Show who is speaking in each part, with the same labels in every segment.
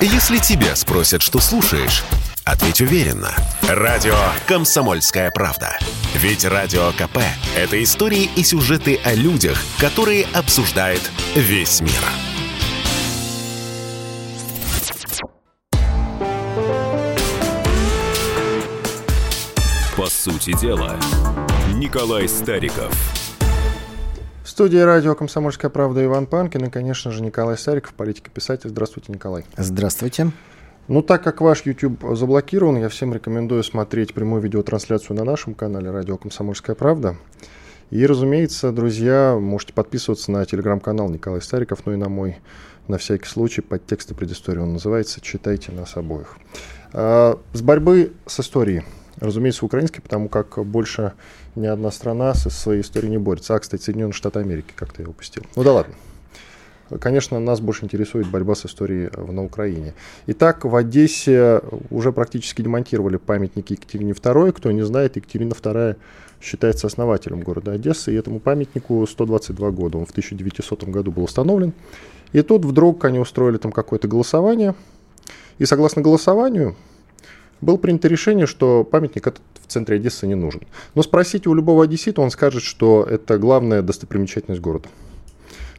Speaker 1: Если тебя спросят, что слушаешь, ответь уверенно. Радио «Комсомольская правда». Ведь Радио КП – это истории и сюжеты о людях, которые обсуждает весь мир. По сути дела, Николай Стариков –
Speaker 2: студии радио «Комсомольская правда» Иван Панкин и, конечно же, Николай Сариков, политик и писатель. Здравствуйте, Николай.
Speaker 3: Здравствуйте.
Speaker 2: Ну, так как ваш YouTube заблокирован, я всем рекомендую смотреть прямую видеотрансляцию на нашем канале «Радио Комсомольская правда». И, разумеется, друзья, можете подписываться на телеграм-канал Николай Стариков, ну и на мой, на всякий случай, под текст и предысторию он называется «Читайте нас обоих». А, с борьбы с историей разумеется, украинский, потому как больше ни одна страна со своей историей не борется. А, кстати, Соединенные Штаты Америки, как-то я упустил. Ну да ладно. Конечно, нас больше интересует борьба с историей на Украине. Итак, в Одессе уже практически демонтировали памятники Екатерине II. Кто не знает, Екатерина II считается основателем города Одессы, и этому памятнику 122 года. Он в 1900 году был установлен. И тут вдруг они устроили там какое-то голосование. И согласно голосованию, было принято решение, что памятник этот в центре Одессы не нужен. Но спросите у любого одессита, он скажет, что это главная достопримечательность города.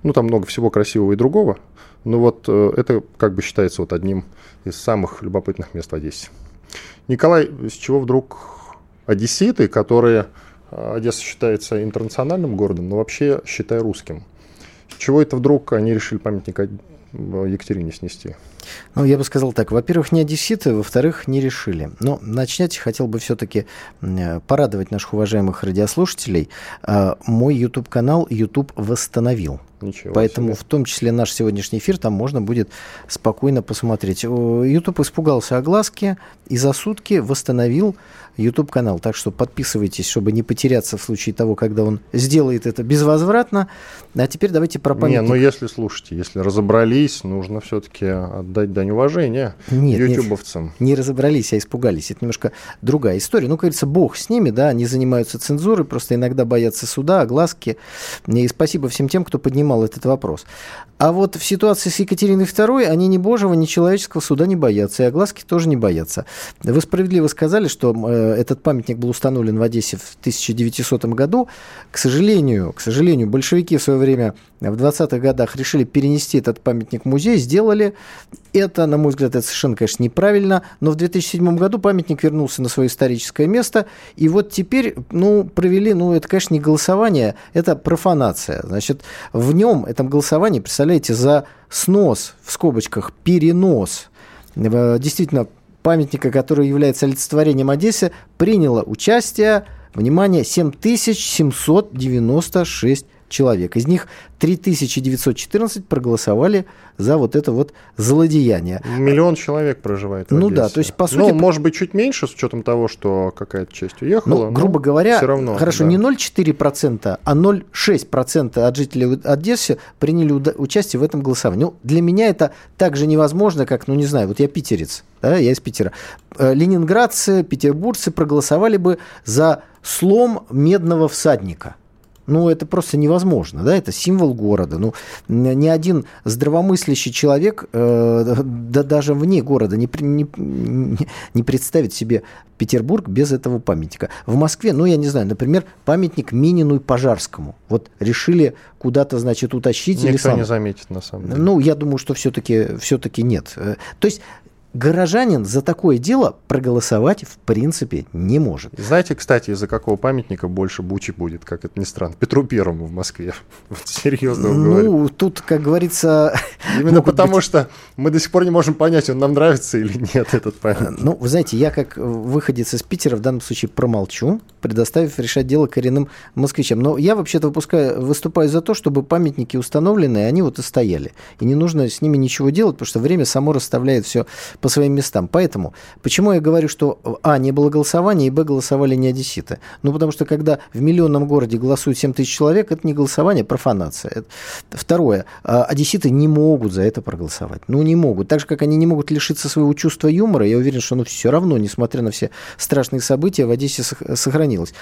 Speaker 2: Ну, там много всего красивого и другого, но вот э, это как бы считается вот одним из самых любопытных мест в Одессе. Николай, с чего вдруг одесситы, которые э, Одесса считается интернациональным городом, но вообще считай русским. С чего это вдруг они решили памятник Екатерине снести?
Speaker 3: Ну, я бы сказал так. Во-первых, не одесситы, во-вторых, не решили. Но начать хотел бы все-таки порадовать наших уважаемых радиослушателей. А, мой YouTube-канал YouTube восстановил. Ничего Поэтому себе. в том числе наш сегодняшний эфир там можно будет спокойно посмотреть. YouTube испугался огласки и за сутки восстановил YouTube канал. Так что подписывайтесь, чтобы не потеряться в случае того, когда он сделает это безвозвратно. А теперь давайте про памятник.
Speaker 2: Не, ну если слушайте, если разобрались, нужно все-таки отдать дань уважения нет, ютубовцам.
Speaker 3: Нет, не разобрались, а испугались. Это немножко другая история. Ну, как говорится, бог с ними, да, они занимаются цензурой, просто иногда боятся суда, огласки. И спасибо всем тем, кто поднимал этот вопрос. А вот в ситуации с Екатериной II они ни божьего, ни человеческого суда не боятся, и огласки тоже не боятся. Вы справедливо сказали, что э, этот памятник был установлен в Одессе в 1900 году. К сожалению, к сожалению, большевики в свое время в 20-х годах решили перенести этот памятник в музей, сделали это, на мой взгляд, это совершенно, конечно, неправильно, но в 2007 году памятник вернулся на свое историческое место, и вот теперь, ну, провели, ну, это, конечно, не голосование, это профанация. Значит, в нем, этом голосовании, представляете, за снос, в скобочках, перенос, э, действительно, памятника, который является олицетворением Одессы, приняло участие, внимание, 7796 человек. Из них 3914 проголосовали за вот это вот злодеяние.
Speaker 2: Миллион человек проживает в
Speaker 3: Ну да, то есть по сути...
Speaker 2: Ну, может быть, чуть меньше, с учетом того, что какая-то часть уехала.
Speaker 3: Ну, грубо говоря, все равно, хорошо, да. не 0,4%, а 0,6% от жителей Одессы приняли участие в этом голосовании. Ну, для меня это так же невозможно, как, ну, не знаю, вот я питерец, да, я из Питера. Э, ленинградцы, петербургцы проголосовали бы за слом медного всадника – ну, это просто невозможно, да, это символ города. Ну, ни один здравомыслящий человек, э, да даже вне города, не, не, не представит себе Петербург без этого памятника. В Москве, ну, я не знаю, например, памятник Минину и Пожарскому. Вот решили куда-то, значит, утащить.
Speaker 2: Никто или сам... не заметит, на самом деле.
Speaker 3: Ну, я думаю, что все-таки все нет. Э, то есть горожанин за такое дело проголосовать в принципе не может.
Speaker 2: Знаете, кстати, из-за какого памятника больше бучи будет, как это ни странно, Петру Первому в Москве. Вот серьезно
Speaker 3: ну, говорю. тут, как говорится...
Speaker 2: Именно потому, быть... что мы до сих пор не можем понять, он нам нравится или нет, этот памятник.
Speaker 3: Ну, вы знаете, я как выходец из Питера в данном случае промолчу, предоставив решать дело коренным москвичам. Но я вообще-то выпускаю, выступаю за то, чтобы памятники установленные, они вот и стояли. И не нужно с ними ничего делать, потому что время само расставляет все по своим местам. Поэтому, почему я говорю, что А, не было голосования, и Б, голосовали не одесситы? Ну, потому что, когда в миллионном городе голосуют 7 тысяч человек, это не голосование, а профанация. Второе, а, одесситы не могут за это проголосовать. Ну, не могут. Так же, как они не могут лишиться своего чувства юмора, я уверен, что оно все равно, несмотря на все страшные события, в Одессе сохранилось.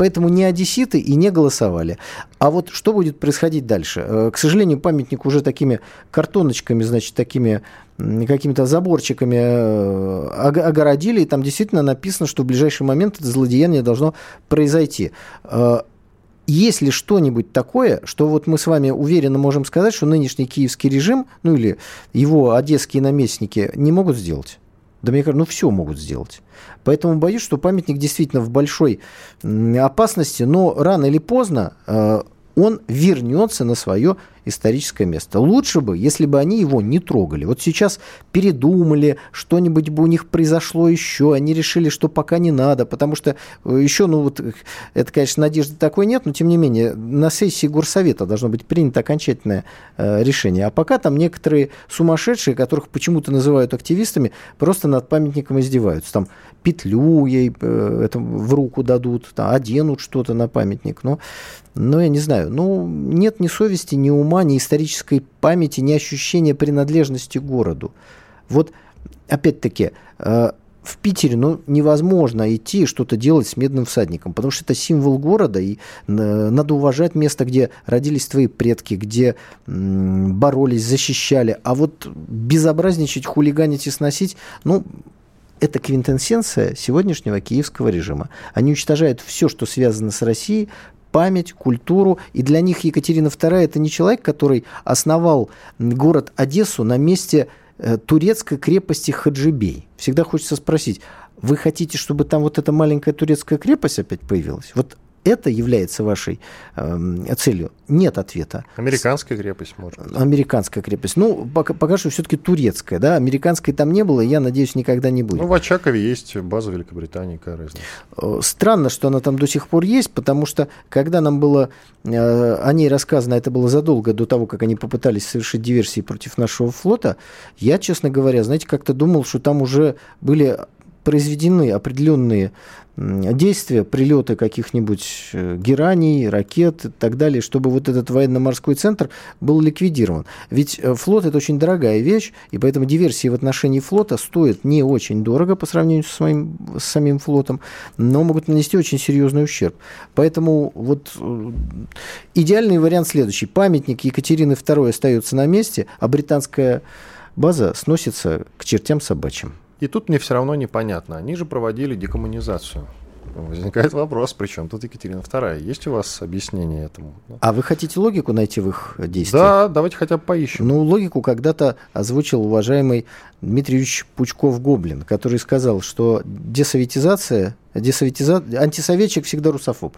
Speaker 3: Поэтому не одесситы и не голосовали. А вот что будет происходить дальше? Э, к сожалению, памятник уже такими картоночками, значит, такими какими-то заборчиками э, огородили, и там действительно написано, что в ближайший момент это злодеяние должно произойти. Э, есть ли что-нибудь такое, что вот мы с вами уверенно можем сказать, что нынешний киевский режим, ну или его одесские наместники не могут сделать? Да мне кажется, ну все могут сделать. Поэтому боюсь, что памятник действительно в большой опасности, но рано или поздно э, он вернется на свое историческое место. Лучше бы, если бы они его не трогали. Вот сейчас передумали, что-нибудь бы у них произошло еще, они решили, что пока не надо, потому что э, еще, ну вот, это, конечно, надежды такой нет, но тем не менее, на сессии Горсовета должно быть принято окончательное э, решение. А пока там некоторые сумасшедшие, которых почему-то называют активистами, просто над памятником издеваются. Там петлю ей э, это, в руку дадут, там, оденут что-то на памятник. Но, но я не знаю, ну, нет ни совести, ни ума ни исторической памяти, ни ощущения принадлежности городу. Вот, опять-таки, э, в Питере ну, невозможно идти что-то делать с медным всадником, потому что это символ города, и э, надо уважать место, где родились твои предки, где боролись, защищали. А вот безобразничать, хулиганить и сносить, ну, это квинтэссенция сегодняшнего киевского режима. Они уничтожают все, что связано с Россией, память, культуру. И для них Екатерина II это не человек, который основал город Одессу на месте э, турецкой крепости Хаджибей. Всегда хочется спросить, вы хотите, чтобы там вот эта маленькая турецкая крепость опять появилась? Вот это является вашей э, целью? Нет ответа.
Speaker 2: Американская крепость, может быть.
Speaker 3: Американская крепость. Ну, пока, пока что все-таки турецкая, да? Американской там не было, и я надеюсь, никогда не будет.
Speaker 2: Ну, в Очакове есть база Великобритании, какая разница.
Speaker 3: Э, странно, что она там до сих пор есть, потому что, когда нам было э, о ней рассказано, это было задолго до того, как они попытались совершить диверсии против нашего флота, я, честно говоря, знаете, как-то думал, что там уже были произведены определенные действия, прилеты каких-нибудь э, гераний, ракет и так далее, чтобы вот этот военно-морской центр был ликвидирован. Ведь э, флот – это очень дорогая вещь, и поэтому диверсии в отношении флота стоят не очень дорого по сравнению с, своим, с самим флотом, но могут нанести очень серьезный ущерб. Поэтому вот э, идеальный вариант следующий. Памятник Екатерины II остается на месте, а британская база сносится к чертям собачьим.
Speaker 2: И тут мне все равно непонятно. Они же проводили декоммунизацию. Возникает вопрос, при чем тут Екатерина II? Есть у вас объяснение этому?
Speaker 3: А вы хотите логику найти в их действиях?
Speaker 2: Да, давайте хотя бы поищем.
Speaker 3: Ну, логику когда-то озвучил уважаемый Дмитрий Юрьевич Пучков-Гоблин, который сказал, что десоветизация, десоветиза... антисоветчик всегда русофоб.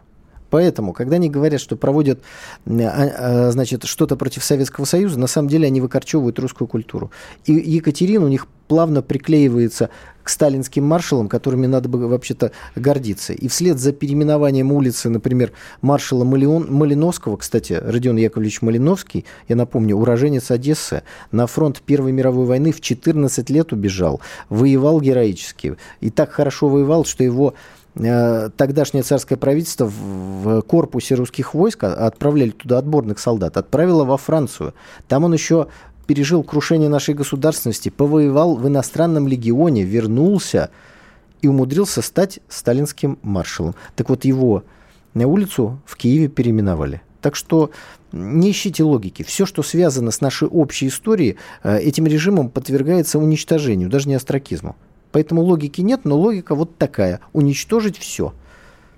Speaker 3: Поэтому, когда они говорят, что проводят а, а, значит, что-то против Советского Союза, на самом деле они выкорчевывают русскую культуру. И Екатерина у них плавно приклеивается к сталинским маршалам, которыми надо бы вообще-то гордиться. И вслед за переименованием улицы, например, маршала Малион, Малиновского, кстати, Родион Яковлевич Малиновский, я напомню, уроженец Одессы, на фронт Первой мировой войны в 14 лет убежал, воевал героически. И так хорошо воевал, что его тогдашнее царское правительство в корпусе русских войск, отправляли туда отборных солдат, отправило во Францию. Там он еще пережил крушение нашей государственности, повоевал в иностранном легионе, вернулся и умудрился стать сталинским маршалом. Так вот, его на улицу в Киеве переименовали. Так что не ищите логики. Все, что связано с нашей общей историей, э, этим режимом подвергается уничтожению, даже не астракизму. Поэтому логики нет, но логика вот такая. Уничтожить все.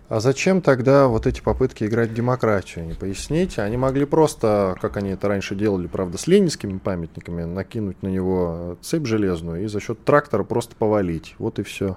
Speaker 2: А зачем тогда вот эти попытки играть в демократию? Не поясните? Они могли просто, как они это раньше делали, правда, с ленинскими памятниками, накинуть на него цепь железную и за счет трактора просто повалить. Вот и все.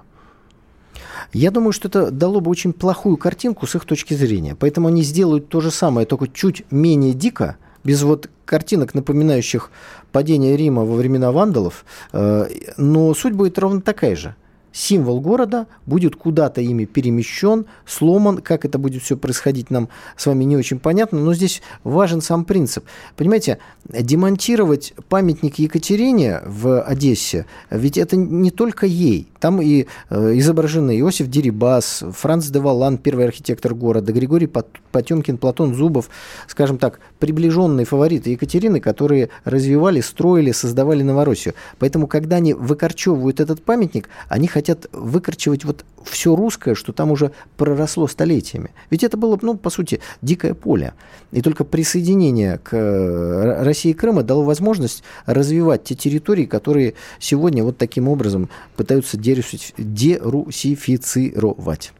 Speaker 3: Я думаю, что это дало бы очень плохую картинку с их точки зрения. Поэтому они сделают то же самое, только чуть менее дико, без вот картинок, напоминающих падение Рима во времена вандалов, э, но суть будет ровно такая же – символ города будет куда-то ими перемещен, сломан. Как это будет все происходить, нам с вами не очень понятно, но здесь важен сам принцип. Понимаете, демонтировать памятник Екатерине в Одессе, ведь это не только ей. Там и э, изображены Иосиф Дерибас, Франц де Валан, первый архитектор города, Григорий Потемкин, Платон Зубов, скажем так, приближенные фавориты Екатерины, которые развивали, строили, создавали Новороссию. Поэтому, когда они выкорчевывают этот памятник, они хотят хотят выкорчевать вот все русское, что там уже проросло столетиями. Ведь это было, ну, по сути, дикое поле. И только присоединение к э, России и Крыма дало возможность развивать те территории, которые сегодня вот таким образом пытаются дерусифицировать.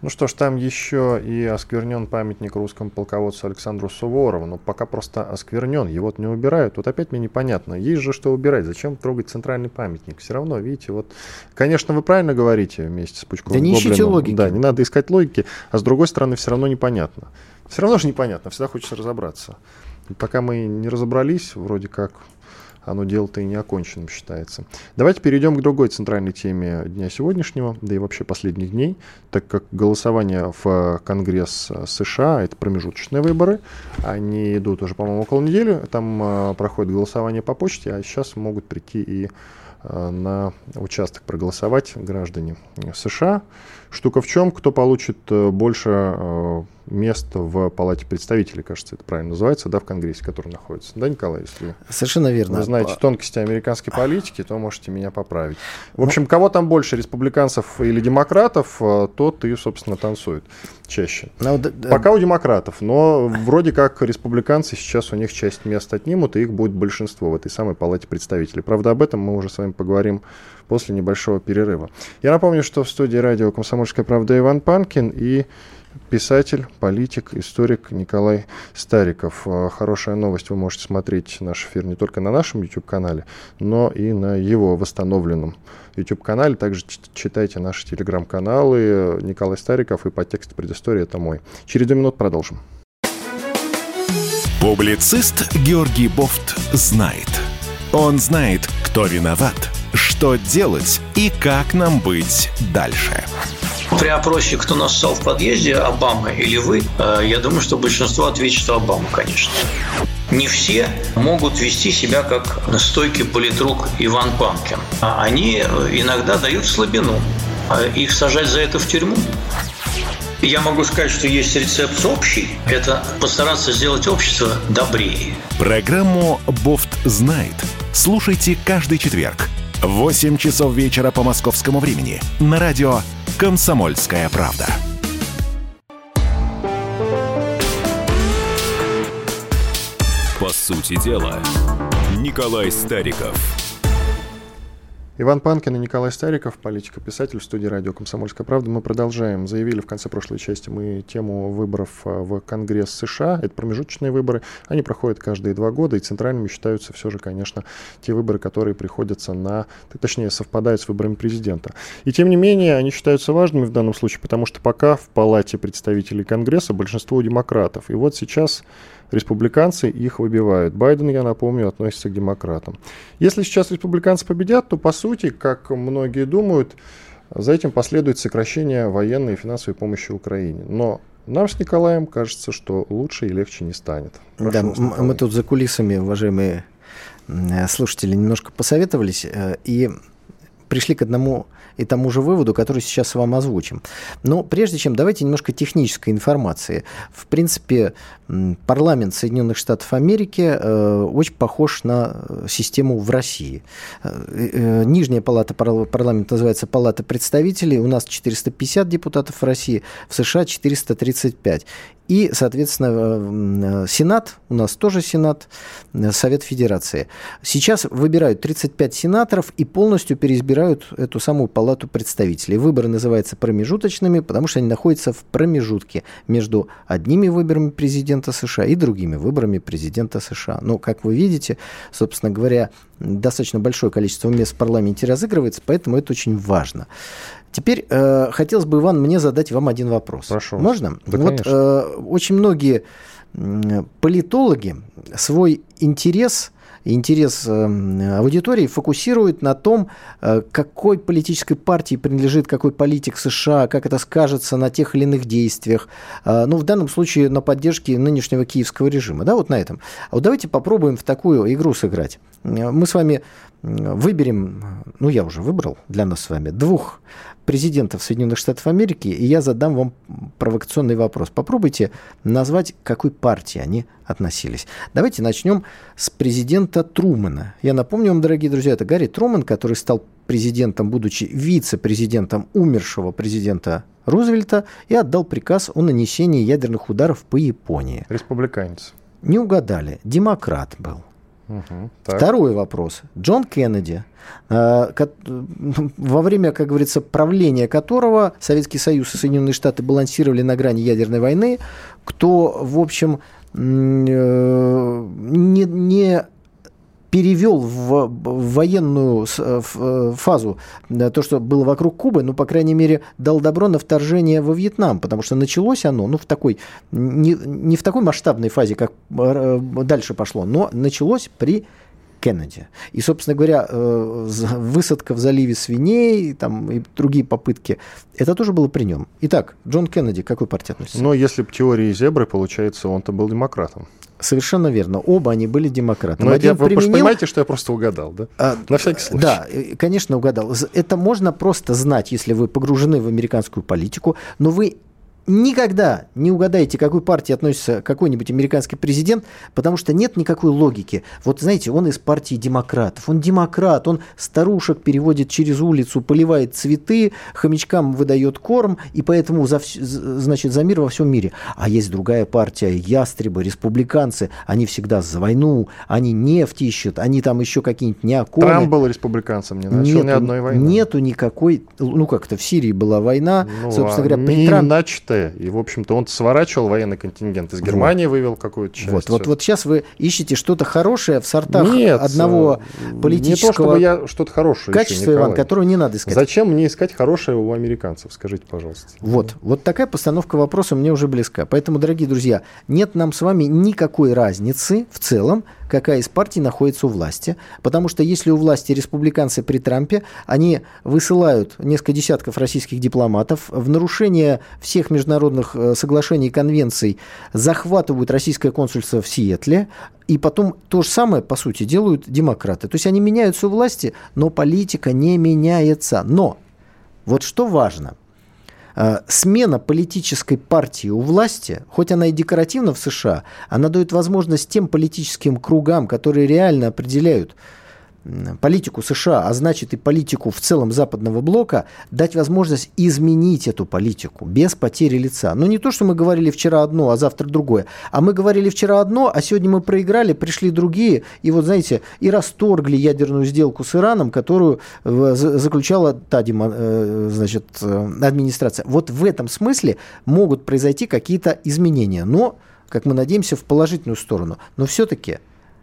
Speaker 2: Ну что ж, там еще и осквернен памятник русскому полководцу Александру Суворову, но пока просто осквернен, его не убирают. Вот опять мне непонятно, есть же что убирать, зачем трогать центральный памятник? Все равно, видите, вот, конечно, вы правильно говорите вместе с Пучковым.
Speaker 3: Да не ищите логики.
Speaker 2: Да, не надо искать логики, а с другой стороны все равно непонятно. Все равно же непонятно, всегда хочется разобраться. И пока мы не разобрались, вроде как оно дело-то и не оконченным считается. Давайте перейдем к другой центральной теме дня сегодняшнего, да и вообще последних дней, так как голосование в Конгресс США, это промежуточные выборы, они идут уже, по-моему, около недели, там э, проходит голосование по почте, а сейчас могут прийти и э, на участок проголосовать граждане США. Штука в чем, кто получит э, больше место в Палате представителей, кажется, это правильно называется, да, в Конгрессе, который находится. Да, Николай, если
Speaker 3: Совершенно верно.
Speaker 2: вы знаете тонкости американской политики, то можете меня поправить. В общем, кого там больше, республиканцев или демократов, э, тот и, собственно, танцует чаще. Ну, да, Пока у демократов, но вроде как республиканцы сейчас у них часть мест отнимут, и их будет большинство в этой самой Палате представителей. Правда, об этом мы уже с вами поговорим после небольшого перерыва. Я напомню, что в студии радио «Комсомольская правда» Иван Панкин и писатель, политик, историк Николай Стариков. Э, хорошая новость, вы можете смотреть наш эфир не только на нашем YouTube-канале, но и на его восстановленном YouTube-канале. Также читайте наши телеграм-каналы Николай Стариков и подтекст предыстории «Это мой». Через две минуты продолжим.
Speaker 1: Публицист Георгий Бофт знает. Он знает, кто виноват, что делать и как нам быть дальше.
Speaker 4: При опросе, кто нассал в подъезде, Обама или вы, э, я думаю, что большинство ответит, что Обама, конечно. Не все могут вести себя как стойкий политрук Иван Панкин. А они э, иногда дают слабину. А их сажать за это в тюрьму? Я могу сказать, что есть рецепт общий. Это постараться сделать общество добрее.
Speaker 1: Программу «Бофт знает». Слушайте каждый четверг 8 часов вечера по московскому времени на радио «Комсомольская правда». По сути дела, Николай Стариков –
Speaker 2: Иван Панкин и Николай Стариков, политика-писатель в студии радио «Комсомольская правда». Мы продолжаем. Заявили в конце прошлой части мы тему выборов а, в Конгресс США. Это промежуточные выборы. Они проходят каждые два года, и центральными считаются все же, конечно, те выборы, которые приходятся на... Точнее, совпадают с выборами президента. И тем не менее, они считаются важными в данном случае, потому что пока в Палате представителей Конгресса большинство демократов. И вот сейчас республиканцы их выбивают. Байден, я напомню, относится к демократам. Если сейчас республиканцы победят, то, по сути, как многие думают, за этим последует сокращение военной и финансовой помощи Украине. Но нам с Николаем кажется, что лучше и легче не станет.
Speaker 3: Прошу да, вас, мы тут за кулисами, уважаемые слушатели, немножко посоветовались э, и пришли к одному и тому же выводу, который сейчас вам озвучим. Но прежде чем, давайте немножко технической информации. В принципе, парламент Соединенных Штатов Америки э, очень похож на э, систему в России. Э, нижняя палата парламента называется Палата представителей. У нас 450 депутатов в России, в США 435. И, соответственно, Сенат, у нас тоже Сенат, Совет Федерации. Сейчас выбирают 35 сенаторов и полностью переизбирают эту самую палату представителей. Выборы называются промежуточными, потому что они находятся в промежутке между одними выборами президента США и другими выборами президента США. Но, как вы видите, собственно говоря, достаточно большое количество мест в парламенте разыгрывается, поэтому это очень важно. Теперь э, хотелось бы, Иван, мне задать вам один вопрос.
Speaker 2: Прошу.
Speaker 3: Можно?
Speaker 2: Да,
Speaker 3: вот э, очень многие политологи свой интерес интерес э, аудитории фокусирует на том, э, какой политической партии принадлежит какой политик США, как это скажется на тех или иных действиях. Э, ну, в данном случае на поддержке нынешнего киевского режима. Да, вот на этом. А вот давайте попробуем в такую игру сыграть. Мы с вами выберем, ну, я уже выбрал для нас с вами, двух президентов Соединенных Штатов Америки, и я задам вам провокационный вопрос. Попробуйте назвать, к какой партии они относились. Давайте начнем с президента Трумана. Я напомню вам, дорогие друзья, это Гарри Труман, который стал президентом, будучи вице-президентом умершего президента Рузвельта, и отдал приказ о нанесении ядерных ударов по Японии.
Speaker 2: Республиканец.
Speaker 3: Не угадали. Демократ был.
Speaker 2: Угу,
Speaker 3: Второй вопрос. Джон Кеннеди, э, во время, как говорится, правления которого Советский Союз и Соединенные Штаты балансировали на грани ядерной войны, кто, в общем, э, не, не перевел в, военную э, э, фазу то, что было вокруг Кубы, ну, по крайней мере, дал добро на вторжение во Вьетнам, потому что началось оно, ну, в такой, не, не в такой масштабной фазе, как э, дальше пошло, но началось при Кеннеди. И, собственно говоря, высадка в заливе свиней там, и другие попытки, это тоже было при нем. Итак, Джон Кеннеди к какой партии относится?
Speaker 2: Но если по теории зебры, получается, он-то был демократом.
Speaker 3: Совершенно верно. Оба они были демократами.
Speaker 2: Но ну, Один я, применил... Вы понимаете, что я просто угадал, да?
Speaker 3: А, На всякий случай. Да, конечно, угадал. Это можно просто знать, если вы погружены в американскую политику, но вы никогда не угадаете, к какой партии относится какой-нибудь американский президент, потому что нет никакой логики. Вот знаете, он из партии демократов. Он демократ, он старушек переводит через улицу, поливает цветы, хомячкам выдает корм, и поэтому за, значит, за мир во всем мире. А есть другая партия, ястребы, республиканцы, они всегда за войну, они нефть ищут, они там еще какие-нибудь неоконы.
Speaker 2: Трамп был республиканцем, не начал нету, ни одной войны.
Speaker 3: Нету никакой, ну как-то в Сирии была война,
Speaker 2: ну, собственно а говоря, при Трампе... начатая и, в общем-то, он сворачивал военный контингент. Из Германии вот. вывел какую-то часть.
Speaker 3: Вот, вот, вот сейчас вы ищете что-то хорошее в сортах Нет, одного политического...
Speaker 2: Не то, чтобы я что-то хорошее
Speaker 3: Качество, Иван, которого не надо искать.
Speaker 2: Зачем мне искать хорошее у американцев? Скажите, пожалуйста.
Speaker 3: Вот, вот такая постановка вопроса мне уже близка. Поэтому, дорогие друзья, нет нам с вами никакой разницы в целом, какая из партий находится у власти. Потому что если у власти республиканцы при Трампе, они высылают несколько десятков российских дипломатов в нарушение всех международных э, соглашений и конвенций, захватывают российское консульство в Сиэтле, и потом то же самое, по сути, делают демократы. То есть они меняются у власти, но политика не меняется. Но вот что важно – смена политической партии у власти, хоть она и декоративна в США, она дает возможность тем политическим кругам, которые реально определяют политику США, а значит и политику в целом западного блока, дать возможность изменить эту политику без потери лица. Но не то, что мы говорили вчера одно, а завтра другое. А мы говорили вчера одно, а сегодня мы проиграли, пришли другие, и вот, знаете, и расторгли ядерную сделку с Ираном, которую э, заключала та э, значит, э, администрация. Вот в этом смысле могут произойти какие-то изменения. Но, как мы надеемся, в положительную сторону. Но все-таки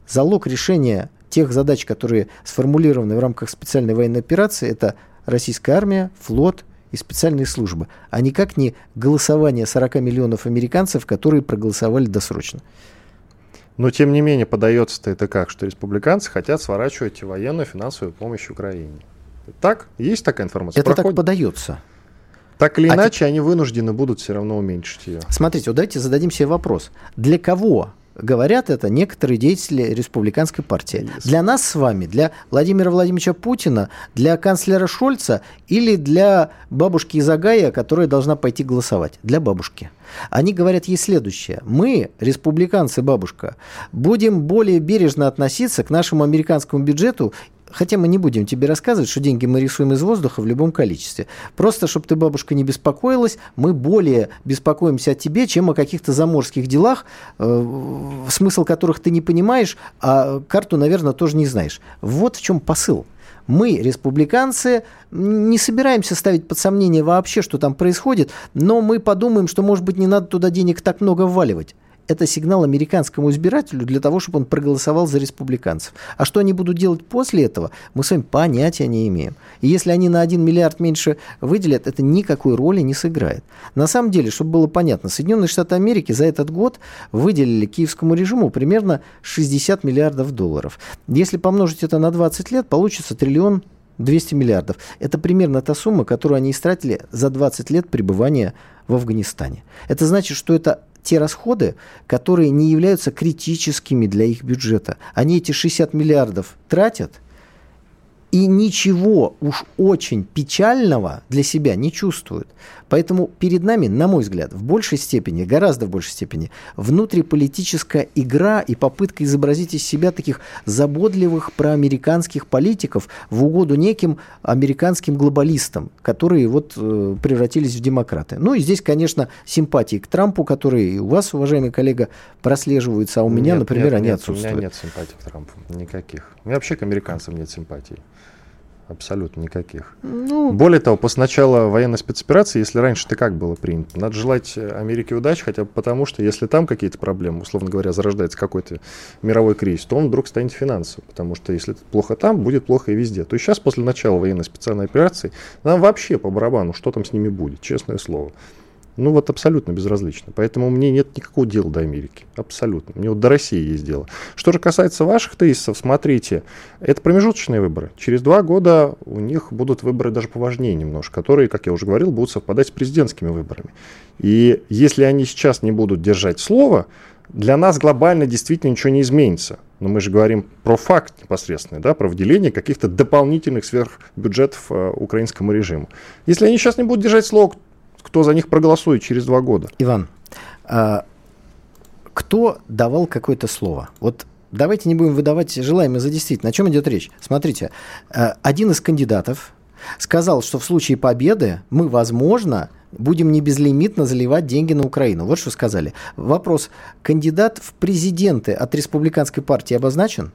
Speaker 3: залог решения тех задач, которые сформулированы в рамках специальной военной операции, это российская армия, флот и специальные службы, а никак не голосование 40 миллионов американцев, которые проголосовали досрочно.
Speaker 2: Но, тем не менее, подается-то это как, что республиканцы хотят сворачивать военную финансовую помощь Украине. Так? Есть такая информация?
Speaker 3: Это Проходит? так подается.
Speaker 2: Так или а иначе, те... они вынуждены будут все равно уменьшить ее.
Speaker 3: Смотрите, вот давайте зададим себе вопрос. Для кого говорят это некоторые деятели республиканской партии. Yes. Для нас с вами, для Владимира Владимировича Путина, для канцлера Шольца или для бабушки Изагая, которая должна пойти голосовать? Для бабушки. Они говорят ей следующее. Мы, республиканцы, бабушка, будем более бережно относиться к нашему американскому бюджету Хотя мы не будем тебе рассказывать, что деньги мы рисуем из воздуха в любом количестве. Просто, чтобы ты, бабушка, не беспокоилась, мы более беспокоимся о тебе, чем о каких-то заморских делах, э, смысл которых ты не понимаешь, а карту, наверное, тоже не знаешь. Вот в чем посыл. Мы, республиканцы, не собираемся ставить под сомнение вообще, что там происходит, но мы подумаем, что, может быть, не надо туда денег так много вваливать это сигнал американскому избирателю для того, чтобы он проголосовал за республиканцев. А что они будут делать после этого, мы с вами понятия не имеем. И если они на 1 миллиард меньше выделят, это никакой роли не сыграет. На самом деле, чтобы было понятно, Соединенные Штаты Америки за этот год выделили киевскому режиму примерно 60 миллиардов долларов. Если помножить это на 20 лет, получится триллион 200 миллиардов. Это примерно та сумма, которую они истратили за 20 лет пребывания в Афганистане. Это значит, что это те расходы, которые не являются критическими для их бюджета. Они эти 60 миллиардов тратят, и ничего уж очень печального для себя не чувствуют. Поэтому перед нами, на мой взгляд, в большей степени, гораздо в большей степени, внутриполитическая игра и попытка изобразить из себя таких заботливых проамериканских политиков в угоду неким американским глобалистам, которые вот э, превратились в демократы. Ну и здесь, конечно, симпатии к Трампу, которые у вас, уважаемый коллега, прослеживаются, а у меня,
Speaker 2: нет,
Speaker 3: например,
Speaker 2: нет,
Speaker 3: они
Speaker 2: нет,
Speaker 3: отсутствуют.
Speaker 2: У меня нет симпатий к Трампу, никаких. У меня вообще к американцам нет симпатий. Абсолютно никаких.
Speaker 3: Ну,
Speaker 2: Более того, после начала военной спецоперации, если раньше ты как было принято, надо желать Америке удачи, хотя бы потому, что если там какие-то проблемы, условно говоря, зарождается какой-то мировой кризис, то он вдруг станет финансовым, потому что если плохо там, будет плохо и везде. То есть сейчас, после начала военной специальной операции, нам вообще по барабану, что там с ними будет, честное слово. Ну вот абсолютно безразлично. Поэтому мне нет никакого дела до Америки. Абсолютно. Мне вот до России есть дело. Что же касается ваших тезисов, смотрите, это промежуточные выборы. Через два года у них будут выборы даже поважнее немножко, которые, как я уже говорил, будут совпадать с президентскими выборами. И если они сейчас не будут держать слово, для нас глобально действительно ничего не изменится. Но мы же говорим про факт непосредственный, да, про выделение каких-то дополнительных сверхбюджетов э, украинскому режиму. Если они сейчас не будут держать слово, кто за них проголосует через два года.
Speaker 3: Иван, а, кто давал какое-то слово? Вот давайте не будем выдавать желаемое за действительно. О чем идет речь? Смотрите, а, один из кандидатов сказал, что в случае победы мы, возможно, будем не безлимитно заливать деньги на Украину. Вот что сказали. Вопрос. Кандидат в президенты от республиканской партии обозначен?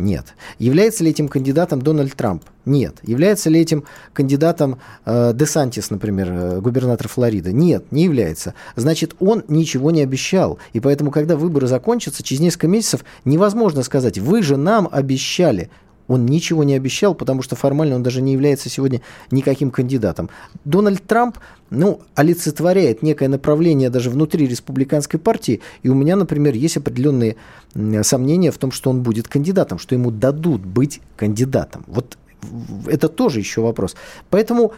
Speaker 3: Нет. Является ли этим кандидатом Дональд Трамп? Нет. Является ли этим кандидатом э, Десантис, например, э, губернатор Флориды? Нет, не является. Значит, он ничего не обещал. И поэтому, когда выборы закончатся, через несколько месяцев невозможно сказать, вы же нам обещали. Он ничего не обещал, потому что формально он даже не является сегодня никаким кандидатом. Дональд Трамп, ну, олицетворяет некое направление даже внутри республиканской партии, и у меня, например, есть определенные сомнения в том, что он будет кандидатом, что ему дадут быть кандидатом. Вот это тоже еще вопрос. Поэтому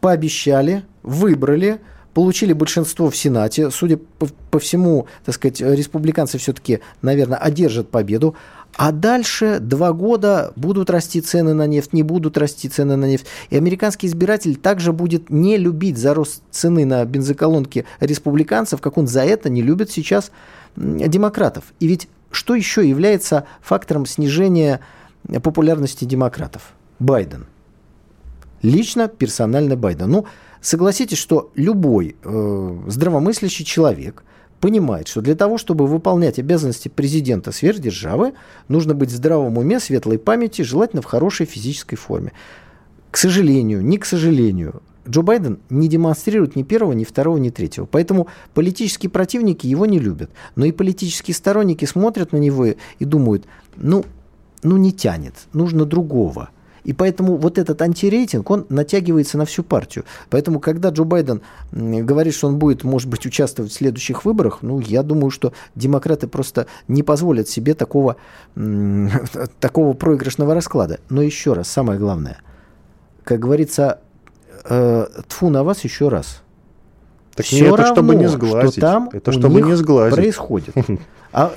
Speaker 3: пообещали, выбрали, получили большинство в Сенате. Судя по, по всему, так сказать, республиканцы все-таки, наверное, одержат победу. А дальше два года будут расти цены на нефть, не будут расти цены на нефть. И американский избиратель также будет не любить за рост цены на бензоколонки республиканцев, как он за это не любит сейчас демократов. И ведь что еще является фактором снижения популярности демократов? Байден. Лично, персонально Байден. Ну, согласитесь, что любой э, здравомыслящий человек – понимает, что для того, чтобы выполнять обязанности президента сверхдержавы, нужно быть в здравом уме, светлой памяти, желательно в хорошей физической форме. К сожалению, не к сожалению, Джо Байден не демонстрирует ни первого, ни второго, ни третьего. Поэтому политические противники его не любят. Но и политические сторонники смотрят на него и думают, ну, ну не тянет, нужно другого. И поэтому вот этот антирейтинг, он натягивается на всю партию. Поэтому, когда Джо Байден говорит, что он будет, может быть, участвовать в следующих выборах, ну, я думаю, что демократы просто не позволят себе такого, такого проигрышного расклада. Но еще раз, самое главное, как говорится, э, тфу на вас еще раз.
Speaker 2: Так Все это равно, чтобы не сглазить.
Speaker 3: Что там
Speaker 2: это чтобы не сглазить.
Speaker 3: происходит. А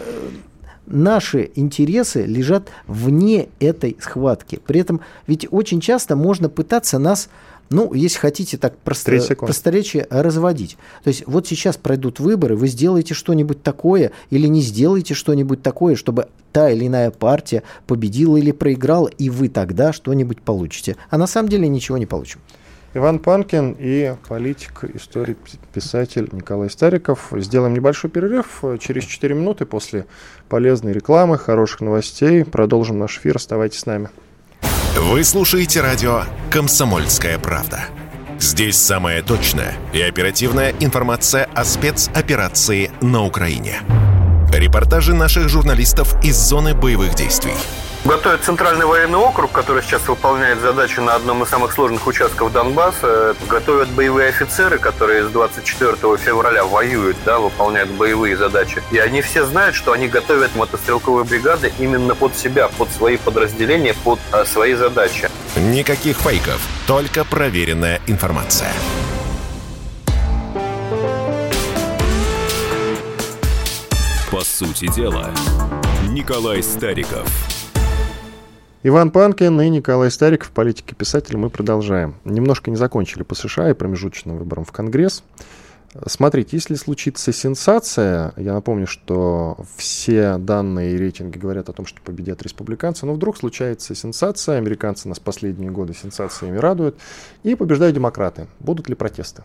Speaker 3: наши интересы лежат вне этой схватки. При этом ведь очень часто можно пытаться нас ну, если хотите так просто, просторечие, разводить. То есть вот сейчас пройдут выборы, вы сделаете что-нибудь такое или не сделаете что-нибудь такое, чтобы та или иная партия победила или проиграла, и вы тогда что-нибудь получите. А на самом деле ничего не получим.
Speaker 2: Иван Панкин и политик, историк, писатель Николай Стариков. Сделаем небольшой перерыв. Через 4 минуты после полезной рекламы, хороших новостей продолжим наш эфир. Оставайтесь с нами.
Speaker 1: Вы слушаете радио «Комсомольская правда». Здесь самая точная и оперативная информация о спецоперации на Украине. Репортажи наших журналистов из зоны боевых действий –
Speaker 5: Готовят Центральный военный округ, который сейчас выполняет задачу на одном из самых сложных участков Донбасса. Готовят боевые офицеры, которые с 24 февраля воюют, да, выполняют боевые задачи. И они все знают, что они готовят мотострелковые бригады именно под себя, под свои подразделения, под а, свои задачи.
Speaker 1: Никаких фейков, только проверенная информация.
Speaker 6: По сути дела, Николай Стариков –
Speaker 2: Иван Панкин и Николай Стариков, политики писатель. Мы продолжаем. Немножко не закончили по США и промежуточным выборам в Конгресс. Смотрите, если случится сенсация, я напомню, что все данные и рейтинги говорят о том, что победят республиканцы, но вдруг случается сенсация, американцы нас последние годы сенсациями радуют, и побеждают демократы. Будут ли протесты?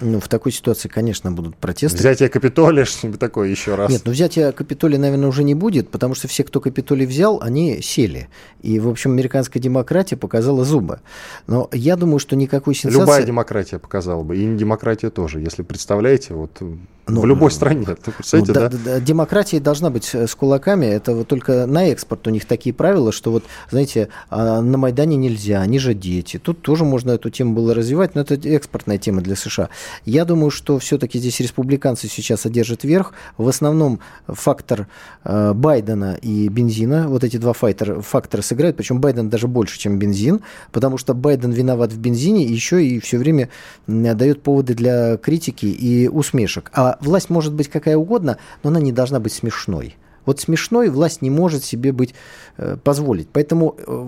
Speaker 3: Ну, в такой ситуации, конечно, будут протесты.
Speaker 2: Взятие Капитолия, что-нибудь такое еще раз.
Speaker 3: Нет, ну взятие Капитолия, наверное, уже не будет, потому что все, кто Капитолий взял, они сели. И, в общем, американская демократия показала зубы. Но я думаю, что никакой сенсации...
Speaker 2: Любая демократия показала бы, и не демократия тоже. Если представляете, вот ну, в любой стране. Ты представляете, ну, да, да?
Speaker 3: да? Демократия должна быть э, с кулаками. Это вот только на экспорт у них такие правила, что вот, знаете, а на Майдане нельзя, они же дети. Тут тоже можно эту тему было развивать, но это экспортная тема для США. Я думаю, что все-таки здесь республиканцы сейчас одержат верх. В основном фактор э, Байдена и бензина, вот эти два файтера, фактора сыграют, причем Байден даже больше, чем бензин, потому что Байден виноват в бензине, еще и все время дает поводы для критики и усмешек. А власть может быть какая угодно, но она не должна быть смешной. Вот смешной власть не может себе быть э, позволить. Поэтому э,